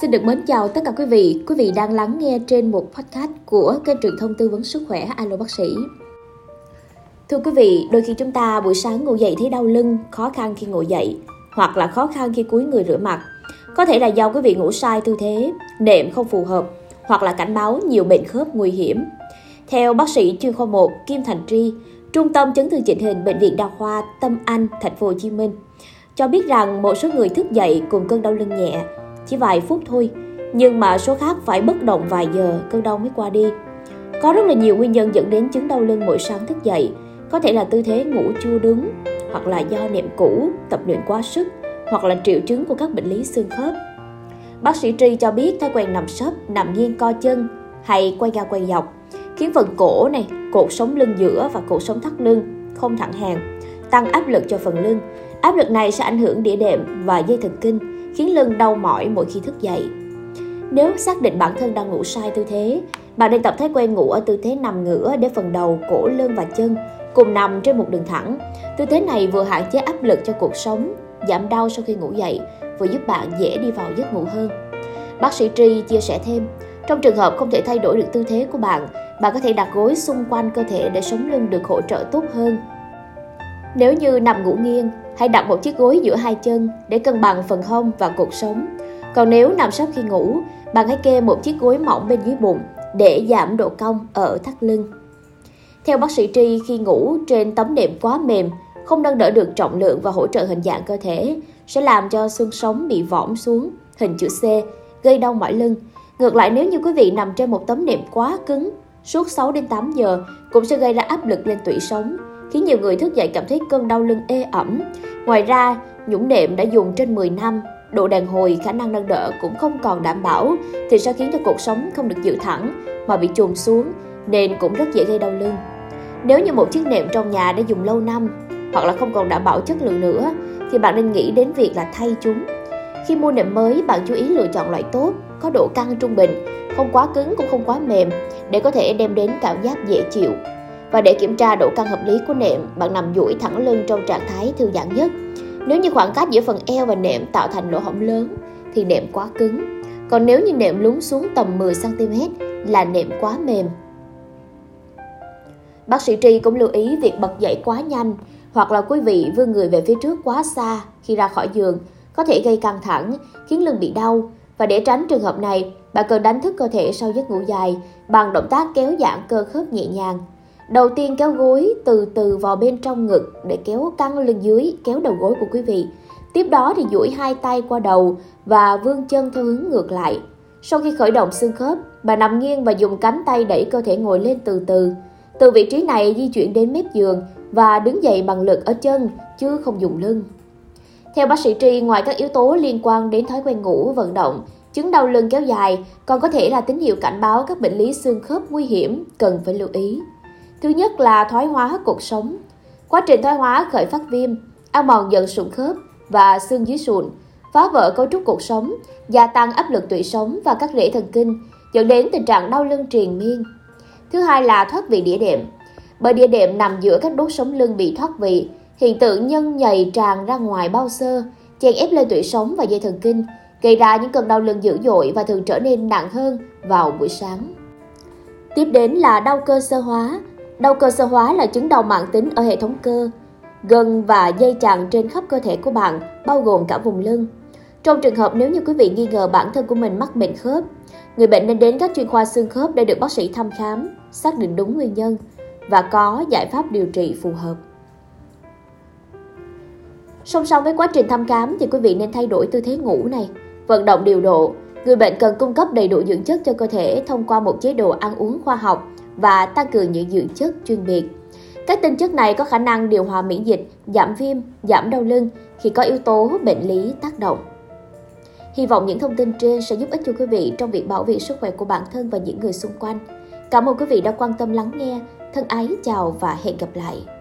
Xin được mến chào tất cả quý vị. Quý vị đang lắng nghe trên một podcast của kênh truyền thông tư vấn sức khỏe Alo Bác sĩ. Thưa quý vị, đôi khi chúng ta buổi sáng ngủ dậy thấy đau lưng, khó khăn khi ngồi dậy, hoặc là khó khăn khi cúi người rửa mặt. Có thể là do quý vị ngủ sai tư thế, nệm không phù hợp, hoặc là cảnh báo nhiều bệnh khớp nguy hiểm. Theo bác sĩ chuyên khoa 1 Kim Thành Tri, Trung tâm chấn thương chỉnh hình Bệnh viện Đa khoa Tâm Anh, Thành phố Hồ Chí Minh, cho biết rằng một số người thức dậy cùng cơn đau lưng nhẹ, chỉ vài phút thôi, nhưng mà số khác phải bất động vài giờ cơn đau mới qua đi. Có rất là nhiều nguyên nhân dẫn đến chứng đau lưng mỗi sáng thức dậy, có thể là tư thế ngủ chưa đúng, hoặc là do nệm cũ, tập luyện quá sức, hoặc là triệu chứng của các bệnh lý xương khớp. Bác sĩ Tri cho biết thói quen nằm sấp, nằm nghiêng co chân hay quay ga quay dọc khiến phần cổ này, cột sống lưng giữa và cột sống thắt lưng không thẳng hàng, tăng áp lực cho phần lưng. Áp lực này sẽ ảnh hưởng đĩa đệm và dây thần kinh, khiến lưng đau mỏi mỗi khi thức dậy. Nếu xác định bản thân đang ngủ sai tư thế, bạn nên tập thói quen ngủ ở tư thế nằm ngửa để phần đầu, cổ, lưng và chân cùng nằm trên một đường thẳng. Tư thế này vừa hạn chế áp lực cho cuộc sống, giảm đau sau khi ngủ dậy, vừa giúp bạn dễ đi vào giấc ngủ hơn. Bác sĩ Tri chia sẻ thêm, trong trường hợp không thể thay đổi được tư thế của bạn, bạn có thể đặt gối xung quanh cơ thể để sống lưng được hỗ trợ tốt hơn. Nếu như nằm ngủ nghiêng, hãy đặt một chiếc gối giữa hai chân để cân bằng phần hông và cột sống. Còn nếu nằm sấp khi ngủ, bạn hãy kê một chiếc gối mỏng bên dưới bụng để giảm độ cong ở thắt lưng. Theo bác sĩ Tri, khi ngủ trên tấm nệm quá mềm, không nâng đỡ được trọng lượng và hỗ trợ hình dạng cơ thể, sẽ làm cho xương sống bị võng xuống, hình chữ C, gây đau mỏi lưng. Ngược lại nếu như quý vị nằm trên một tấm nệm quá cứng, suốt 6 đến 8 giờ cũng sẽ gây ra áp lực lên tủy sống, khiến nhiều người thức dậy cảm thấy cơn đau lưng ê ẩm. Ngoài ra, nhũng nệm đã dùng trên 10 năm, độ đàn hồi, khả năng nâng đỡ cũng không còn đảm bảo thì sẽ khiến cho cuộc sống không được giữ thẳng mà bị chùm xuống nên cũng rất dễ gây đau lưng. Nếu như một chiếc nệm trong nhà đã dùng lâu năm hoặc là không còn đảm bảo chất lượng nữa thì bạn nên nghĩ đến việc là thay chúng. Khi mua nệm mới, bạn chú ý lựa chọn loại tốt, có độ căng trung bình, không quá cứng cũng không quá mềm để có thể đem đến cảm giác dễ chịu. Và để kiểm tra độ căng hợp lý của nệm, bạn nằm duỗi thẳng lưng trong trạng thái thư giãn nhất. Nếu như khoảng cách giữa phần eo và nệm tạo thành lỗ hổng lớn thì nệm quá cứng. Còn nếu như nệm lún xuống tầm 10 cm là nệm quá mềm. Bác sĩ Tri cũng lưu ý việc bật dậy quá nhanh hoặc là quý vị vươn người về phía trước quá xa khi ra khỏi giường có thể gây căng thẳng, khiến lưng bị đau. Và để tránh trường hợp này, bạn cần đánh thức cơ thể sau giấc ngủ dài bằng động tác kéo giãn cơ khớp nhẹ nhàng. Đầu tiên kéo gối từ từ vào bên trong ngực để kéo căng lưng dưới, kéo đầu gối của quý vị. Tiếp đó thì duỗi hai tay qua đầu và vươn chân theo hướng ngược lại. Sau khi khởi động xương khớp, bà nằm nghiêng và dùng cánh tay đẩy cơ thể ngồi lên từ từ. Từ vị trí này di chuyển đến mép giường và đứng dậy bằng lực ở chân chứ không dùng lưng. Theo bác sĩ Tri, ngoài các yếu tố liên quan đến thói quen ngủ, vận động, chứng đau lưng kéo dài còn có thể là tín hiệu cảnh báo các bệnh lý xương khớp nguy hiểm cần phải lưu ý. Thứ nhất là thoái hóa cột sống. Quá trình thoái hóa khởi phát viêm, ăn mòn dần sụn khớp và xương dưới sụn, phá vỡ cấu trúc cuộc sống, gia tăng áp lực tủy sống và các rễ thần kinh, dẫn đến tình trạng đau lưng triền miên. Thứ hai là thoát vị đĩa đệm. Bởi đĩa đệm nằm giữa các đốt sống lưng bị thoát vị, hiện tượng nhân nhầy tràn ra ngoài bao sơ chèn ép lên tủy sống và dây thần kinh, gây ra những cơn đau lưng dữ dội và thường trở nên nặng hơn vào buổi sáng. Tiếp đến là đau cơ sơ hóa. Đau cơ sơ hóa là chứng đau mạng tính ở hệ thống cơ, gân và dây chằng trên khắp cơ thể của bạn, bao gồm cả vùng lưng. Trong trường hợp nếu như quý vị nghi ngờ bản thân của mình mắc bệnh khớp, người bệnh nên đến các chuyên khoa xương khớp để được bác sĩ thăm khám, xác định đúng nguyên nhân và có giải pháp điều trị phù hợp. Song song với quá trình thăm khám thì quý vị nên thay đổi tư thế ngủ này, vận động điều độ. Người bệnh cần cung cấp đầy đủ dưỡng chất cho cơ thể thông qua một chế độ ăn uống khoa học và tăng cường những dưỡng chất chuyên biệt. Các tinh chất này có khả năng điều hòa miễn dịch, giảm viêm, giảm đau lưng khi có yếu tố bệnh lý tác động. Hy vọng những thông tin trên sẽ giúp ích cho quý vị trong việc bảo vệ sức khỏe của bản thân và những người xung quanh. Cảm ơn quý vị đã quan tâm lắng nghe. Thân ái chào và hẹn gặp lại.